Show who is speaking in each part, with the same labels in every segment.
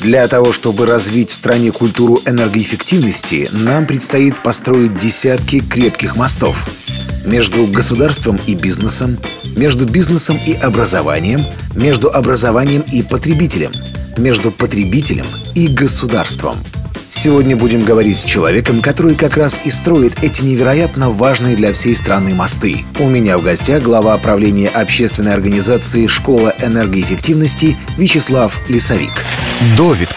Speaker 1: Для того, чтобы развить в стране культуру энергоэффективности, нам предстоит построить десятки крепких мостов между государством и бизнесом, между бизнесом и образованием, между образованием и потребителем, между потребителем и государством – Сегодня будем говорить с человеком, который как раз и строит эти невероятно важные для всей страны мосты. У меня в гостях глава правления общественной организации «Школа энергоэффективности» Вячеслав Лисовик.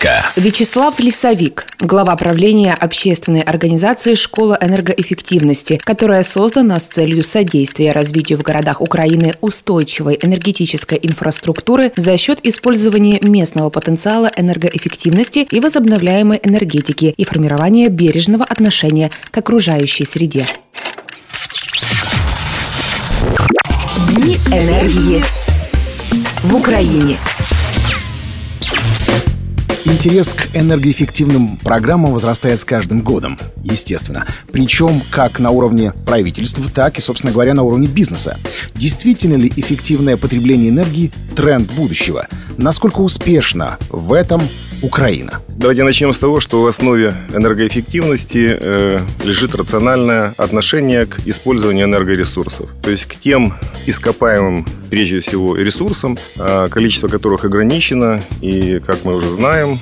Speaker 2: Довидка. Вячеслав Лисовик, глава правления общественной организации «Школа энергоэффективности», которая создана с целью содействия развитию в городах Украины устойчивой энергетической инфраструктуры за счет использования местного потенциала энергоэффективности и возобновляемой энергетики и формирования бережного отношения к окружающей среде.
Speaker 3: Дни энергии в Украине.
Speaker 1: Интерес к энергоэффективным программам возрастает с каждым годом, естественно. Причем как на уровне правительств, так и, собственно говоря, на уровне бизнеса. Действительно ли эффективное потребление энергии – тренд будущего? Насколько успешно в этом Украина.
Speaker 4: Давайте начнем с того, что в основе энергоэффективности э, лежит рациональное отношение к использованию энергоресурсов. То есть к тем ископаемым, прежде всего, ресурсам, э, количество которых ограничено, и, как мы уже знаем,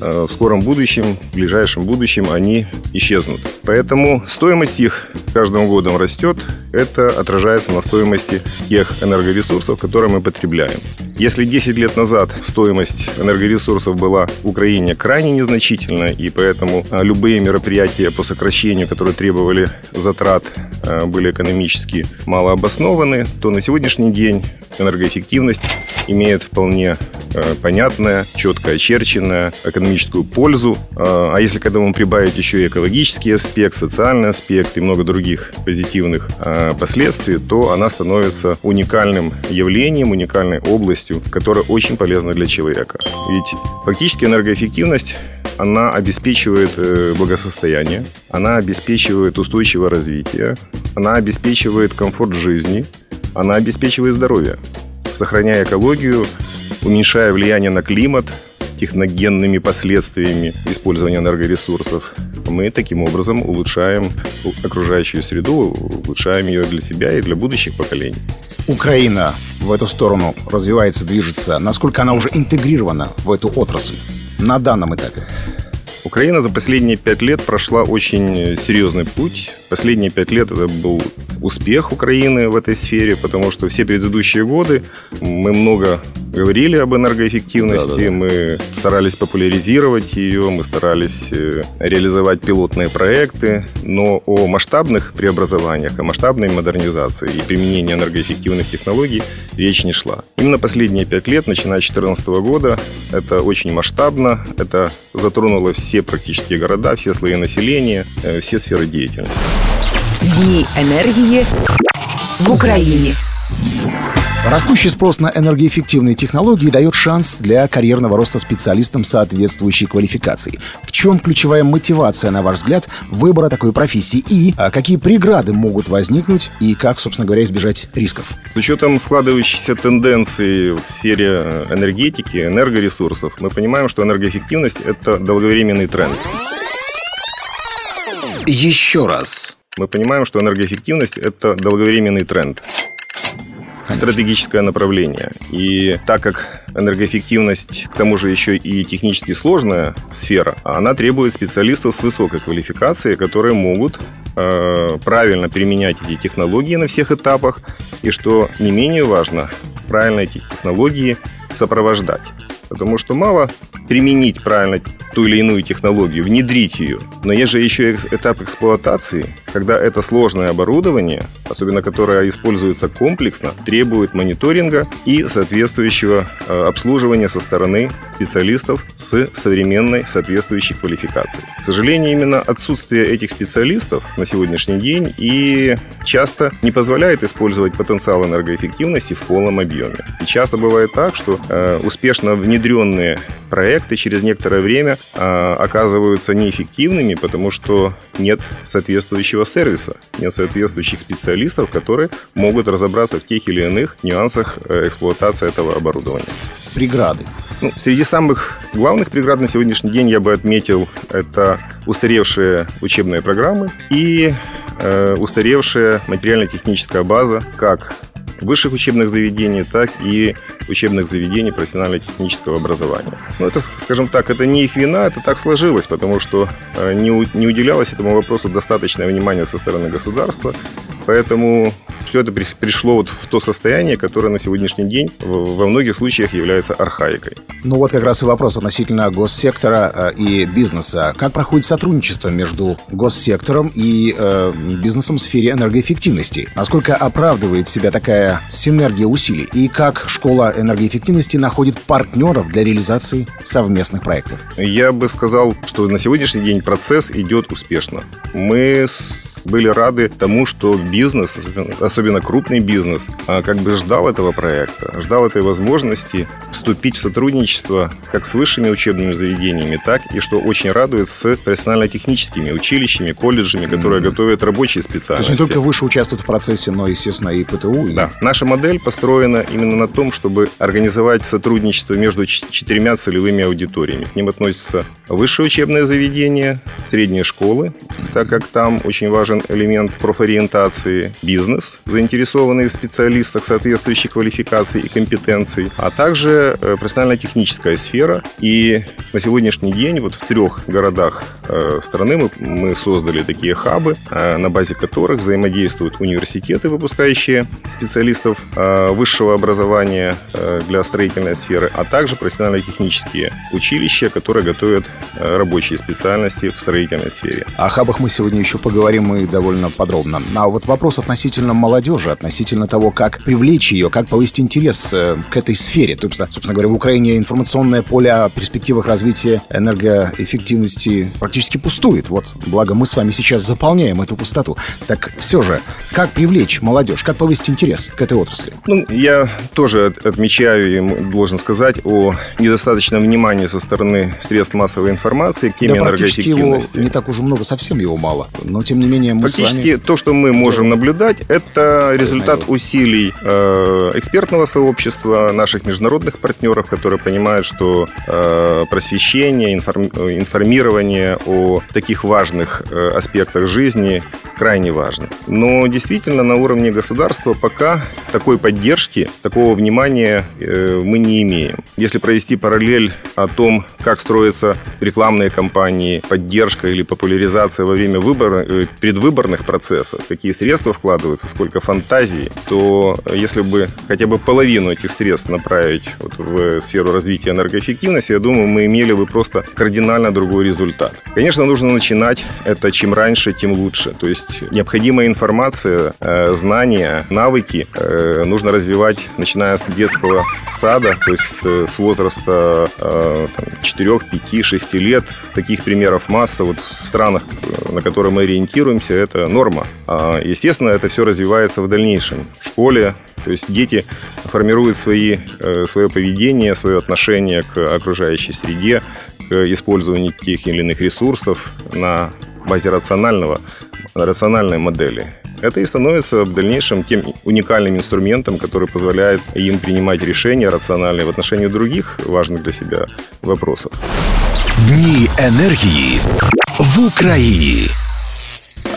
Speaker 4: э, в скором будущем, в ближайшем будущем они исчезнут. Поэтому стоимость их каждым годом растет. Это отражается на стоимости тех энергоресурсов, которые мы потребляем. Если 10 лет назад стоимость энергоресурсов была в Украине крайне незначительна, и поэтому а, любые мероприятия по сокращению, которые требовали затрат, а, были экономически малообоснованы, то на сегодняшний день энергоэффективность имеет вполне а, понятное, четко очерченное экономическую пользу. А если к этому прибавить еще и экологический аспект, социальный аспект и много других позитивных последствий, то она становится уникальным явлением, уникальной областью которая очень полезна для человека. Ведь фактически энергоэффективность она обеспечивает э, благосостояние, она обеспечивает устойчивое развитие, она обеспечивает комфорт жизни, она обеспечивает здоровье, сохраняя экологию, уменьшая влияние на климат, техногенными последствиями использования энергоресурсов, мы таким образом улучшаем окружающую среду, улучшаем ее для себя и для будущих поколений.
Speaker 1: Украина в эту сторону развивается, движется. Насколько она уже интегрирована в эту отрасль на данном этапе?
Speaker 4: Украина за последние пять лет прошла очень серьезный путь. Последние пять лет это был успех Украины в этой сфере, потому что все предыдущие годы мы много говорили об энергоэффективности, да, да, да. мы старались популяризировать ее, мы старались э, реализовать пилотные проекты, но о масштабных преобразованиях, о масштабной модернизации и применении энергоэффективных технологий речь не шла. Именно последние пять лет, начиная с 2014 года, это очень масштабно, это затронуло все практически города, все слои населения, э, все сферы деятельности.
Speaker 3: Дни энергии в Украине.
Speaker 1: Растущий спрос на энергоэффективные технологии дает шанс для карьерного роста специалистам соответствующей квалификации. В чем ключевая мотивация, на ваш взгляд, выбора такой профессии и а какие преграды могут возникнуть и как, собственно говоря, избежать рисков?
Speaker 4: С учетом складывающейся тенденции в сфере энергетики, энергоресурсов, мы понимаем, что энергоэффективность – это долговременный тренд.
Speaker 1: Еще раз.
Speaker 4: Мы понимаем, что энергоэффективность – это долговременный тренд стратегическое направление. И так как энергоэффективность, к тому же еще и технически сложная сфера, она требует специалистов с высокой квалификацией, которые могут э, правильно применять эти технологии на всех этапах и, что не менее важно, правильно эти технологии сопровождать. Потому что мало применить правильно ту или иную технологию, внедрить ее. Но есть же еще этап эксплуатации, когда это сложное оборудование, особенно которое используется комплексно, требует мониторинга и соответствующего э, обслуживания со стороны специалистов с современной соответствующей квалификацией. К сожалению, именно отсутствие этих специалистов на сегодняшний день и часто не позволяет использовать потенциал энергоэффективности в полном объеме. И часто бывает так, что э, успешно внедренные проекты проекты через некоторое время а, оказываются неэффективными, потому что нет соответствующего сервиса, нет соответствующих специалистов, которые могут разобраться в тех или иных нюансах э, эксплуатации этого оборудования.
Speaker 1: Преграды.
Speaker 4: Ну, среди самых главных преград на сегодняшний день я бы отметил это устаревшие учебные программы и э, устаревшая материально-техническая база как высших учебных заведений, так и учебных заведений профессионально-технического образования. Но это, скажем так, это не их вина, это так сложилось, потому что э, не, не уделялось этому вопросу достаточное внимание со стороны государства, поэтому все это пришло вот в то состояние, которое на сегодняшний день во многих случаях является архаикой.
Speaker 1: Ну вот как раз и вопрос относительно госсектора э, и бизнеса. Как проходит сотрудничество между госсектором и э, бизнесом в сфере энергоэффективности? Насколько оправдывает себя такая синергия усилий? И как школа энергоэффективности находит партнеров для реализации совместных проектов?
Speaker 4: Я бы сказал, что на сегодняшний день процесс идет успешно. Мы были рады тому, что бизнес, особенно крупный бизнес, а, как бы ждал этого проекта, ждал этой возможности вступить в сотрудничество как с высшими учебными заведениями, так и, что очень радует, с профессионально-техническими училищами, колледжами, которые mm-hmm. готовят рабочие специальности.
Speaker 1: То есть не только выше участвуют в процессе, но, естественно, и ПТУ. И...
Speaker 4: Да. Наша модель построена именно на том, чтобы организовать сотрудничество между четырьмя целевыми аудиториями. К ним относятся высшее учебное заведение, средние школы, так как там очень важно важен элемент профориентации бизнес, заинтересованный в специалистах соответствующей квалификации и компетенций, а также э, профессионально-техническая сфера. И на сегодняшний день вот в трех городах э, страны мы, мы создали такие хабы, э, на базе которых взаимодействуют университеты, выпускающие специалистов высшего образования для строительной сферы, а также профессионально-технические училища, которые готовят рабочие специальности в строительной сфере.
Speaker 1: О хабах мы сегодня еще поговорим мы довольно подробно. А вот вопрос относительно молодежи, относительно того, как привлечь ее, как повысить интерес э, к этой сфере. То есть, собственно говоря, в Украине информационное поле о перспективах развития энергоэффективности практически пустует. Вот, благо мы с вами сейчас заполняем эту пустоту. Так все же, как привлечь молодежь, как повысить интерес к этой отрасли?
Speaker 4: Ну, я тоже отмечаю и должен сказать о недостаточном внимании со стороны средств массовой информации к теме да, энергоэффективности.
Speaker 1: Его не так уже много, совсем его мало. Но, тем не менее,
Speaker 4: мы Фактически вами... то, что мы можем наблюдать, это результат усилий э, экспертного сообщества, наших международных партнеров, которые понимают, что э, просвещение, информ... информирование о таких важных э, аспектах жизни крайне важно. Но действительно на уровне государства пока такой поддержки, такого внимания э, мы не имеем. Если провести параллель о том, как строятся рекламные кампании, поддержка или популяризация во время выбора, э, предвыборных процессов, какие средства вкладываются, сколько фантазии, то если бы хотя бы половину этих средств направить вот в сферу развития энергоэффективности, я думаю, мы имели бы просто кардинально другой результат. Конечно, нужно начинать это чем раньше, тем лучше. То есть необходимая информация, э, знания, навыки э, нужно развивать, начиная с детского сада, то есть с возраста 4, 5, 6 лет. Таких примеров масса. Вот в странах, на которые мы ориентируемся, развития это норма. А, естественно, это все развивается в дальнейшем. В школе, то есть дети формируют свои, э, свое поведение, свое отношение к окружающей среде, к использованию тех или иных ресурсов на базе рационального, рациональной модели. Это и становится в дальнейшем тем уникальным инструментом, который позволяет им принимать решения рациональные в отношении других важных для себя вопросов.
Speaker 1: Дни энергии в Украине.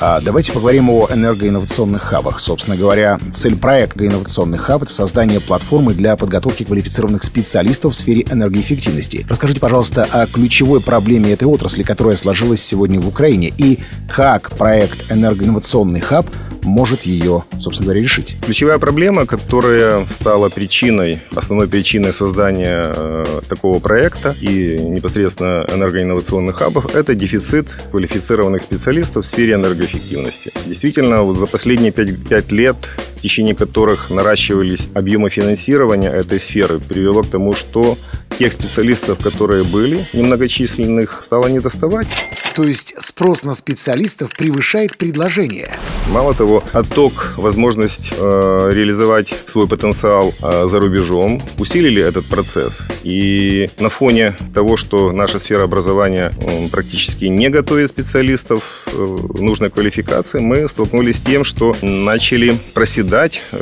Speaker 1: А давайте поговорим о энергоинновационных хабах. Собственно говоря, цель проекта инновационных хаб — это создание платформы для подготовки квалифицированных специалистов в сфере энергоэффективности. Расскажите, пожалуйста, о ключевой проблеме этой отрасли, которая сложилась сегодня в Украине, и как проект «Энергоинновационный хаб» может ее, собственно говоря, решить.
Speaker 4: Ключевая проблема, которая стала причиной, основной причиной создания э, такого проекта и непосредственно энергоинновационных хабов, это дефицит квалифицированных специалистов в сфере энергоэффективности. Действительно, вот за последние 5, 5 лет течение которых наращивались объемы финансирования этой сферы, привело к тому, что тех специалистов, которые были, немногочисленных, стало недоставать.
Speaker 1: То есть спрос на специалистов превышает предложение.
Speaker 4: Мало того, отток, возможность э, реализовать свой потенциал э, за рубежом усилили этот процесс. И на фоне того, что наша сфера образования э, практически не готовит специалистов э, нужной квалификации, мы столкнулись с тем, что начали проседать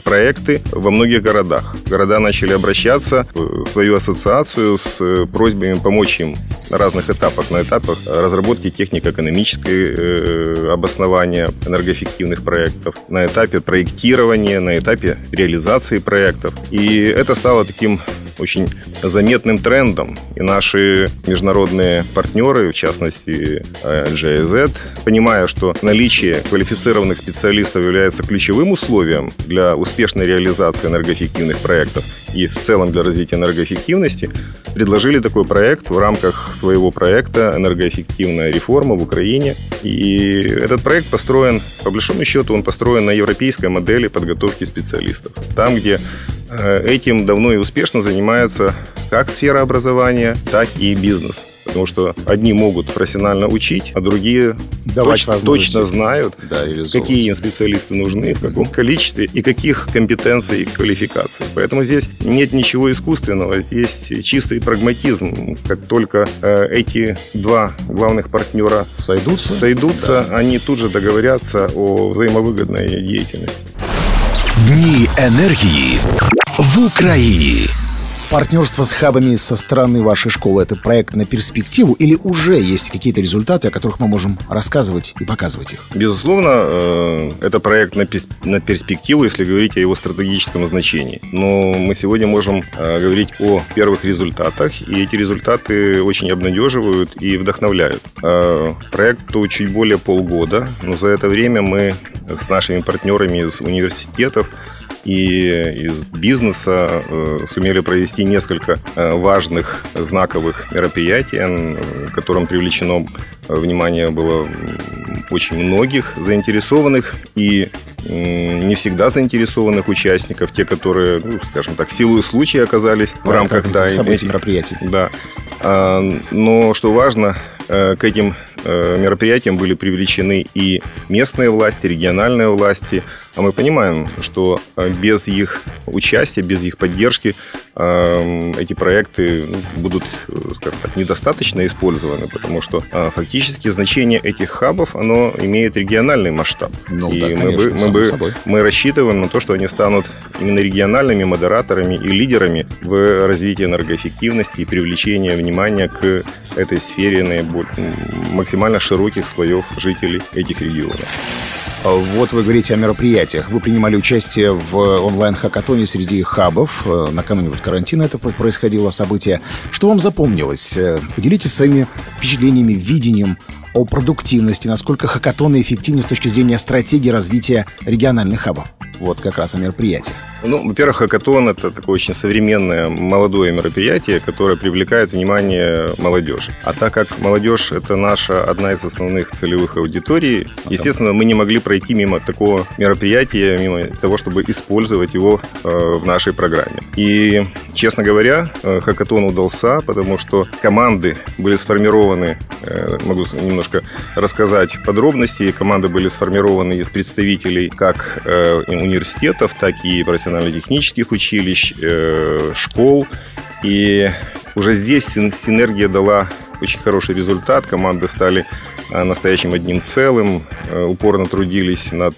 Speaker 4: проекты во многих городах. Города начали обращаться в свою ассоциацию с э, просьбами помочь им на разных этапах. На этапах разработки технико-экономической э, обоснования энергоэффективных проектов, на этапе проектирования, на этапе реализации проектов. И это стало таким очень заметным трендом. И наши международные партнеры, в частности GIZ, понимая, что наличие квалифицированных специалистов является ключевым условием для успешной реализации энергоэффективных проектов и в целом для развития энергоэффективности, предложили такой проект в рамках своего проекта «Энергоэффективная реформа в Украине». И этот проект построен, по большому счету, он построен на европейской модели подготовки специалистов. Там, где э, этим давно и успешно занимается как сфера образования, так и бизнес. Потому что одни могут профессионально учить, а другие точ, точно знают, да, какие им специалисты нужны, в каком количестве и каких компетенций и квалификаций. Поэтому здесь нет ничего искусственного, здесь чистый прагматизм. Как только э, эти два главных партнера сойдутся, сойдутся да. они тут же договорятся о взаимовыгодной деятельности.
Speaker 1: Дни энергии в Украине. Партнерство с хабами со стороны вашей школы – это проект на перспективу или уже есть какие-то результаты, о которых мы можем рассказывать и показывать их?
Speaker 4: Безусловно, э, это проект на перспективу, если говорить о его стратегическом значении. Но мы сегодня можем э, говорить о первых результатах, и эти результаты очень обнадеживают и вдохновляют. Э, проекту чуть более полгода, но за это время мы с нашими партнерами из университетов и из бизнеса э, сумели провести несколько э, важных знаковых мероприятий, которым привлечено внимание было очень многих заинтересованных и не всегда заинтересованных участников, те, которые, ну, скажем так, силу случая оказались в, в рамках да,
Speaker 1: событий, мероприятий.
Speaker 4: Да. А, но что важно, э, к этим мероприятиям были привлечены и местные власти, региональные власти, а мы понимаем, что э, без их участия, без их поддержки эти проекты ну, будут, э, скажем так, недостаточно использованы, потому что э, фактически значение этих хабов, оно имеет региональный масштаб. Ну, и да, мы, конечно, бы, мы, бы, мы рассчитываем на то, что они станут именно региональными модераторами и лидерами в развитии энергоэффективности и привлечения внимания к этой сфере наиболее, максимально широких слоев жителей этих регионов.
Speaker 1: Вот вы говорите о мероприятиях. Вы принимали участие в онлайн-хакатоне среди хабов. Э, накануне вот карантина это происходило событие. Что вам запомнилось? Э, поделитесь своими впечатлениями, видением о продуктивности, насколько хакатоны эффективны с точки зрения стратегии развития региональных хабов. Вот как раз о мероприятии.
Speaker 4: Ну, во-первых, хакатон – это такое очень современное молодое мероприятие, которое привлекает внимание молодежи. А так как молодежь – это наша одна из основных целевых аудиторий, естественно, мы не могли пройти мимо такого мероприятия, мимо того, чтобы использовать его э, в нашей программе. И, честно говоря, э, хакатон удался, потому что команды были сформированы, э, могу немножко рассказать подробности, команды были сформированы из представителей как университетов, так и профессионально-технических училищ, э, школ. И уже здесь синергия дала очень хороший результат. Команды стали э, настоящим одним целым, э, упорно трудились над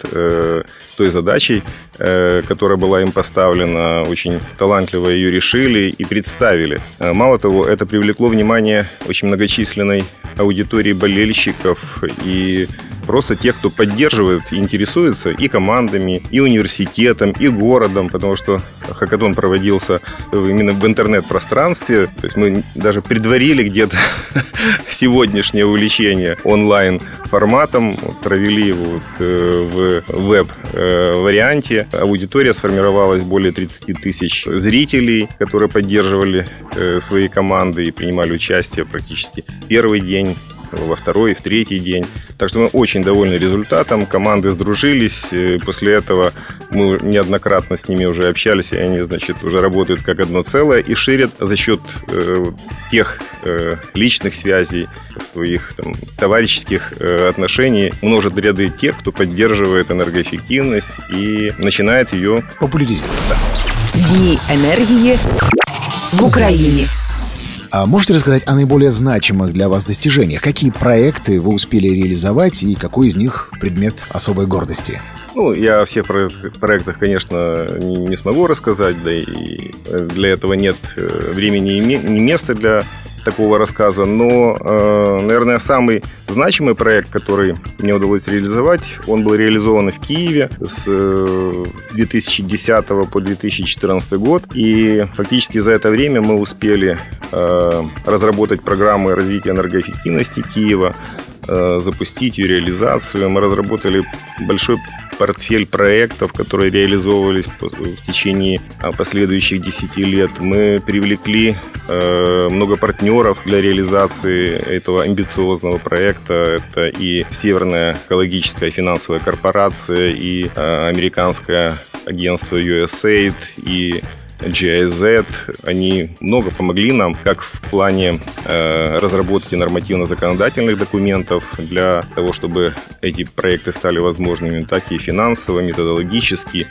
Speaker 4: той задачей, которая была им поставлена, очень талантливо ее решили и представили. Мало того, это привлекло внимание очень многочисленной аудитории болельщиков и просто тех, кто поддерживает, интересуется и командами, и университетом, и городом, потому что хакатон проводился именно в интернет-пространстве. То есть мы даже предварили где-то сегодняшнее увлечение онлайн-форматом, провели его э, в веб-варианте. Аудитория сформировалась более 30 тысяч зрителей, которые поддерживали э, свои команды и принимали участие практически первый день во второй и в третий день. Так что мы очень довольны результатом. Команды сдружились. После этого мы неоднократно с ними уже общались, и они, значит, уже работают как одно целое и ширят за счет э, тех э, личных связей, своих там, товарищеских э, отношений, множат ряды тех, кто поддерживает энергоэффективность и начинает ее
Speaker 1: популяризировать.
Speaker 3: Дни энергии в Украине.
Speaker 1: А можете рассказать о наиболее значимых для вас достижениях? Какие проекты вы успели реализовать и какой из них предмет особой гордости?
Speaker 4: Ну, я о всех проектах, конечно, не смогу рассказать, да и для этого нет э, времени и места для такого рассказа, но, э, наверное, самый значимый проект, который мне удалось реализовать, он был реализован в Киеве с 2010 э, по 2014 год, и фактически за это время мы успели э, разработать программы развития энергоэффективности Киева, запустить ее реализацию. Мы разработали большой портфель проектов, которые реализовывались в течение последующих 10 лет. Мы привлекли Э, много партнеров для реализации этого амбициозного проекта. Это и Северная экологическая финансовая корпорация, и э, американское агентство USAID, и GIZ, они много помогли нам как в плане э, разработки нормативно-законодательных документов для того, чтобы эти проекты стали возможными, так и финансово, методологически,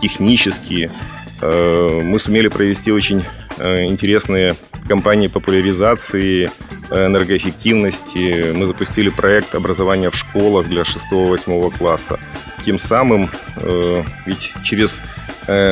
Speaker 4: технически. Э, мы сумели провести очень Э, интересные кампании популяризации э, энергоэффективности. Мы запустили проект образования в школах для 6-8 класса. Тем самым, э, ведь через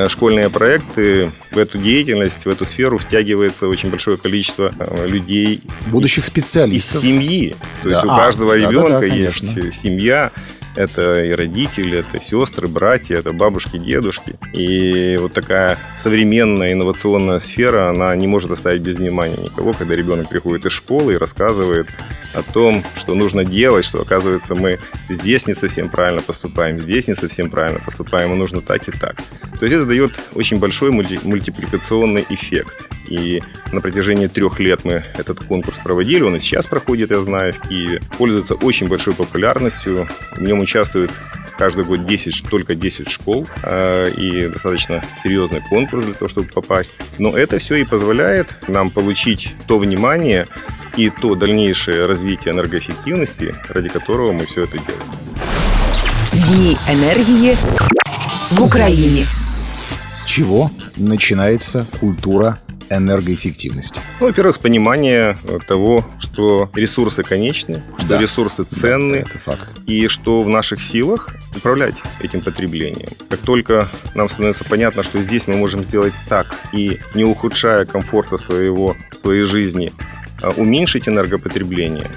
Speaker 4: школьные проекты в эту деятельность, в эту сферу втягивается очень большое количество людей.
Speaker 1: Будущих из, специалистов.
Speaker 4: Из семьи. То да. есть у каждого а, ребенка да, да, да, есть семья. Это и родители, это сестры, братья, это бабушки, дедушки. И вот такая современная инновационная сфера, она не может оставить без внимания никого, когда ребенок приходит из школы и рассказывает о том, что нужно делать, что, оказывается, мы здесь не совсем правильно поступаем, здесь не совсем правильно поступаем, и нужно так и так. То есть это дает очень большой мульти- мультипликационный эффект. И на протяжении трех лет мы этот конкурс проводили. Он и сейчас проходит, я знаю, в Киеве. Пользуется очень большой популярностью. В нем участвует каждый год 10, только 10 школ э, и достаточно серьезный конкурс для того, чтобы попасть. Но это все и позволяет нам получить то внимание и то дальнейшее развитие энергоэффективности, ради которого мы все это делаем.
Speaker 3: Дни энергии в Украине.
Speaker 1: С чего начинается культура энергоэффективности?
Speaker 4: Ну, во-первых, с понимания э, того, что ресурсы конечны, что да. ресурсы ценны, да, это факт. и что в наших силах управлять этим потреблением. Как только нам становится понятно, что здесь мы можем сделать так, и не ухудшая комфорта своего, своей жизни, уменьшить энергопотребление,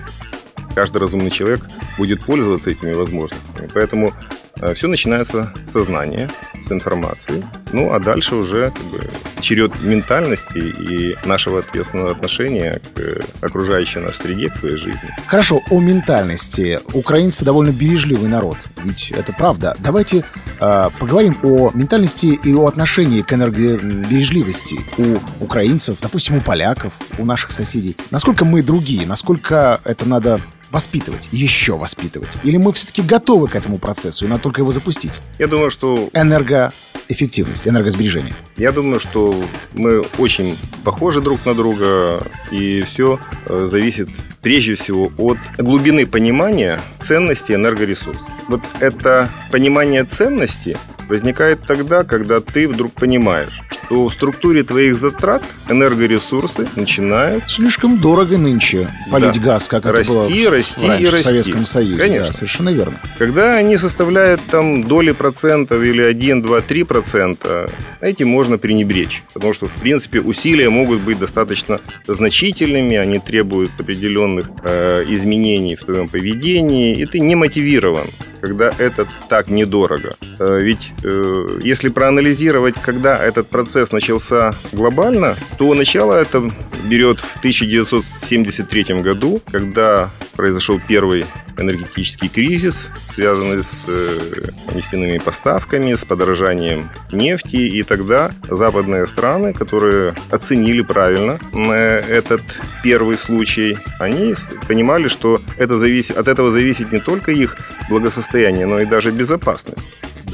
Speaker 4: каждый разумный человек будет пользоваться этими возможностями. Поэтому Э, Все начинается с сознания, с информации. Ну, а дальше уже как бы, черед ментальности и нашего ответственного отношения к окружающей нас среде, к своей жизни.
Speaker 1: Хорошо, о ментальности. Украинцы довольно бережливый народ, ведь это правда. Давайте э, поговорим о ментальности и о отношении к энергобережливости у украинцев, допустим, у поляков, у наших соседей. Насколько мы другие, насколько это надо воспитывать, еще воспитывать? Или мы все-таки готовы к этому процессу, и надо только его запустить?
Speaker 4: Я думаю, что...
Speaker 1: Энергоэффективность, энергосбережение.
Speaker 4: Я думаю, что мы очень похожи друг на друга, и все э, зависит прежде всего от глубины понимания ценности энергоресурсов. Вот это понимание ценности возникает тогда, когда ты вдруг понимаешь, что в структуре твоих затрат энергоресурсы начинают...
Speaker 1: Слишком дорого нынче полить да. газ, как
Speaker 4: расти,
Speaker 1: это было
Speaker 4: расти и расти.
Speaker 1: в Советском Союзе.
Speaker 4: Конечно.
Speaker 1: Да, совершенно верно.
Speaker 4: Когда они составляют там доли процентов или 1, 2, 3 процента, этим можно пренебречь. Потому что, в принципе, усилия могут быть достаточно значительными, они требуют определенных э, изменений в твоем поведении, и ты не мотивирован когда это так недорого. Э, ведь э, если проанализировать, когда этот процесс начался глобально, то начало это берет в 1973 году, когда произошел первый энергетический кризис, связанный с э, нефтяными поставками, с подорожанием нефти. И тогда западные страны, которые оценили правильно этот первый случай, они понимали, что это зависит, от этого зависит не только их благосостояние, но и даже безопасность.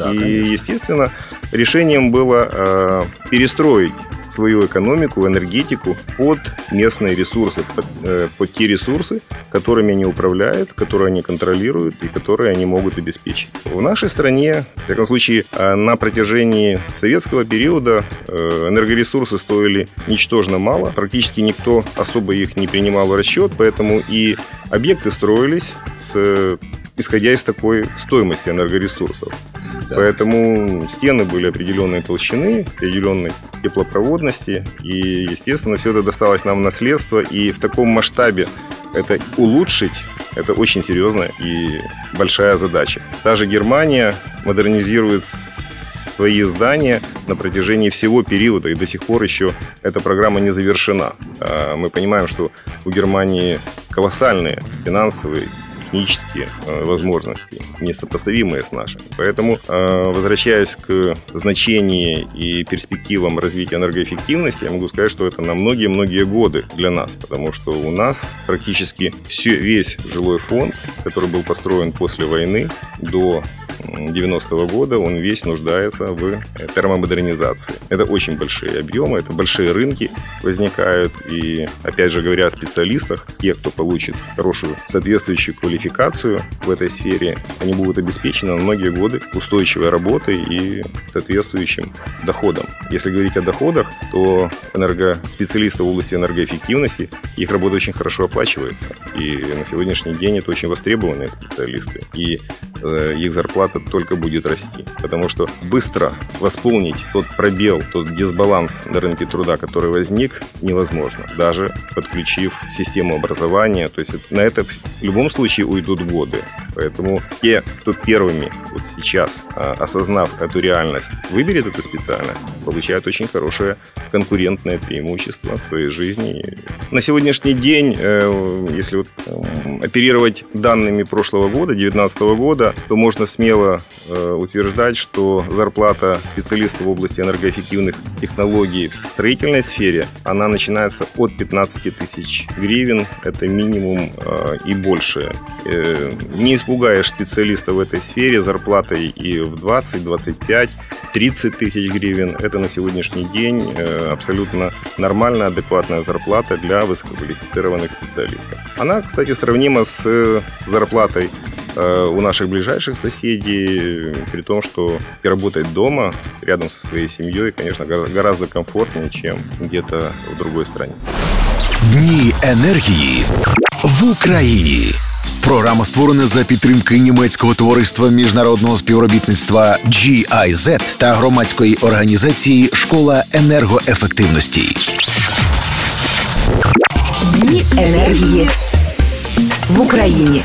Speaker 4: Да, и, конечно. естественно, решением было э, перестроить свою экономику, энергетику под местные ресурсы, под, э, под те ресурсы, которыми они управляют, которые они контролируют и которые они могут обеспечить. В нашей стране, в всяком случае, э, на протяжении советского периода э, энергоресурсы стоили ничтожно мало. Практически никто особо их не принимал в расчет, поэтому и объекты строились с исходя из такой стоимости энергоресурсов. Да. Поэтому стены были определенной толщины, определенной теплопроводности. И, естественно, все это досталось нам в наследство. И в таком масштабе это улучшить это очень серьезная и большая задача. Даже Германия модернизирует свои здания на протяжении всего периода, и до сих пор еще эта программа не завершена. А, мы понимаем, что у Германии колоссальные финансовые технические э, возможности, несопоставимые с нашими. Поэтому, э, возвращаясь к значению и перспективам развития энергоэффективности, я могу сказать, что это на многие-многие годы для нас, потому что у нас практически все, весь жилой фонд, который был построен после войны до 90-го года, он весь нуждается в термомодернизации. Это очень большие объемы, это большие рынки возникают. И, опять же, говоря о специалистах, те, кто получит хорошую соответствующую квалификацию в этой сфере, они будут обеспечены на многие годы устойчивой работой и соответствующим доходом. Если говорить о доходах, то энергоспециалисты в области энергоэффективности, их работа очень хорошо оплачивается. И на сегодняшний день это очень востребованные специалисты. И э, их зарплата только будет расти. Потому что быстро восполнить тот пробел, тот дисбаланс на рынке труда, который возник, невозможно. Даже подключив систему образования. То есть на это в любом случае уйдут годы. Поэтому те, кто первыми вот сейчас, а, осознав эту реальность, выберет эту специальность, получают очень хорошее конкурентное преимущество в своей жизни. На сегодняшний день, э, если вот оперировать данными прошлого года, 2019 года, то можно смело э, утверждать, что зарплата специалистов в области энергоэффективных технологий в строительной сфере, она начинается от 15 тысяч гривен, это минимум э, и больше. Не испугаешь специалиста в этой сфере зарплатой и в 20, 25, 30 тысяч гривен. Это на сегодняшний день абсолютно нормальная, адекватная зарплата для высококвалифицированных специалистов. Она, кстати, сравнима с э, зарплатой э, у наших ближайших соседей, при том, что работать дома, рядом со своей семьей, конечно, гораздо комфортнее, чем где-то в другой стране.
Speaker 1: Дні енергії в Україні. Програма створена за підтримки німецького товариства міжнародного співробітництва GIZ та громадської організації Школа енергоефективності.
Speaker 3: Дні енергії в Україні.